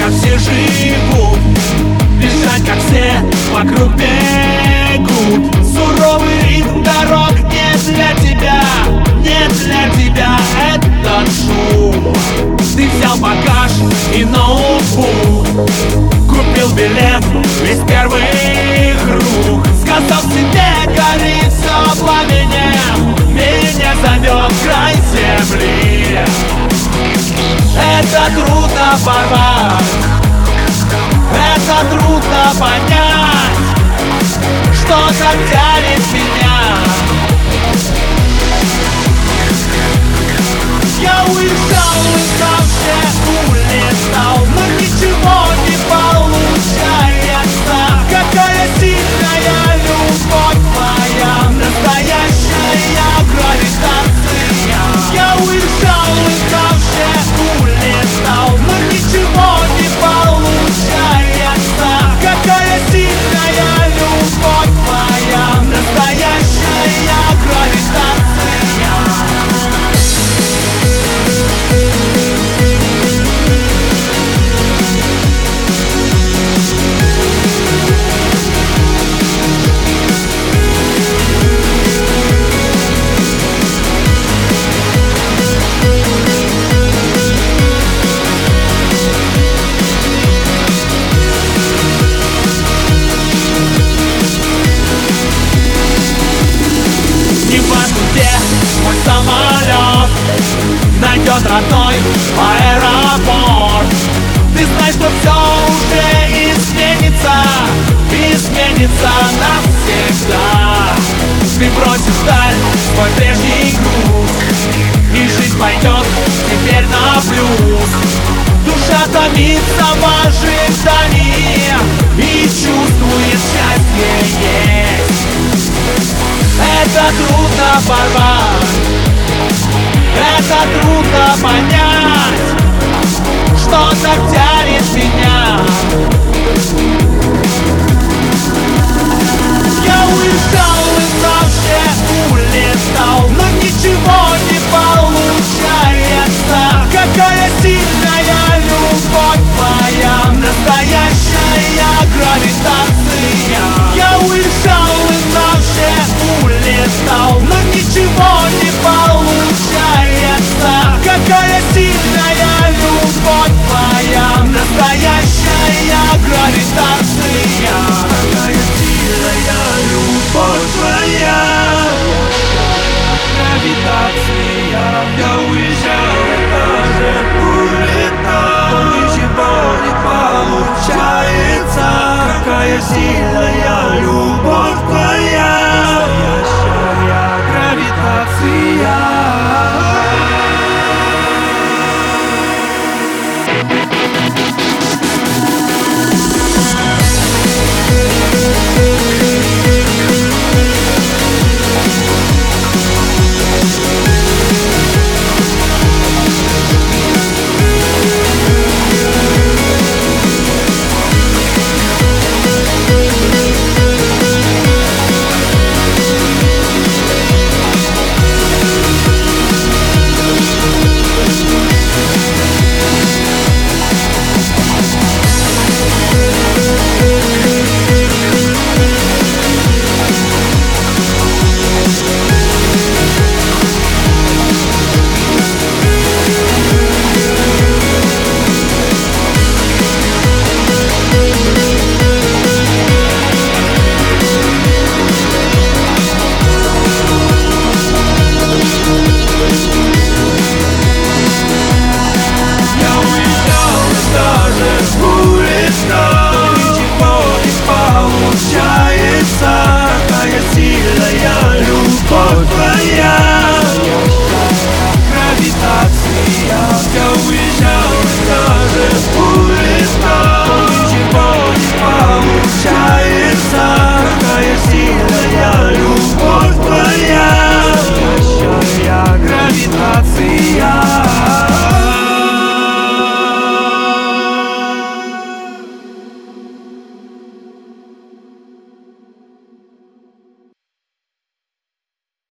Как все живут. Бежать как все вокруг меня. Порвать Это трудно понять Что так тянет меня. Я уезжал и совсем улетал Но ничего Найдет родной аэропорт. Ты знаешь, что все уже изменится Изменится навсегда. Ты бросишь вдаль свой прежний груз И жизнь пойдет теперь на плюс. Душа томится в ожидании И чувствует счастье есть. Это трудно порвать Это трудно понять Что так тянет меня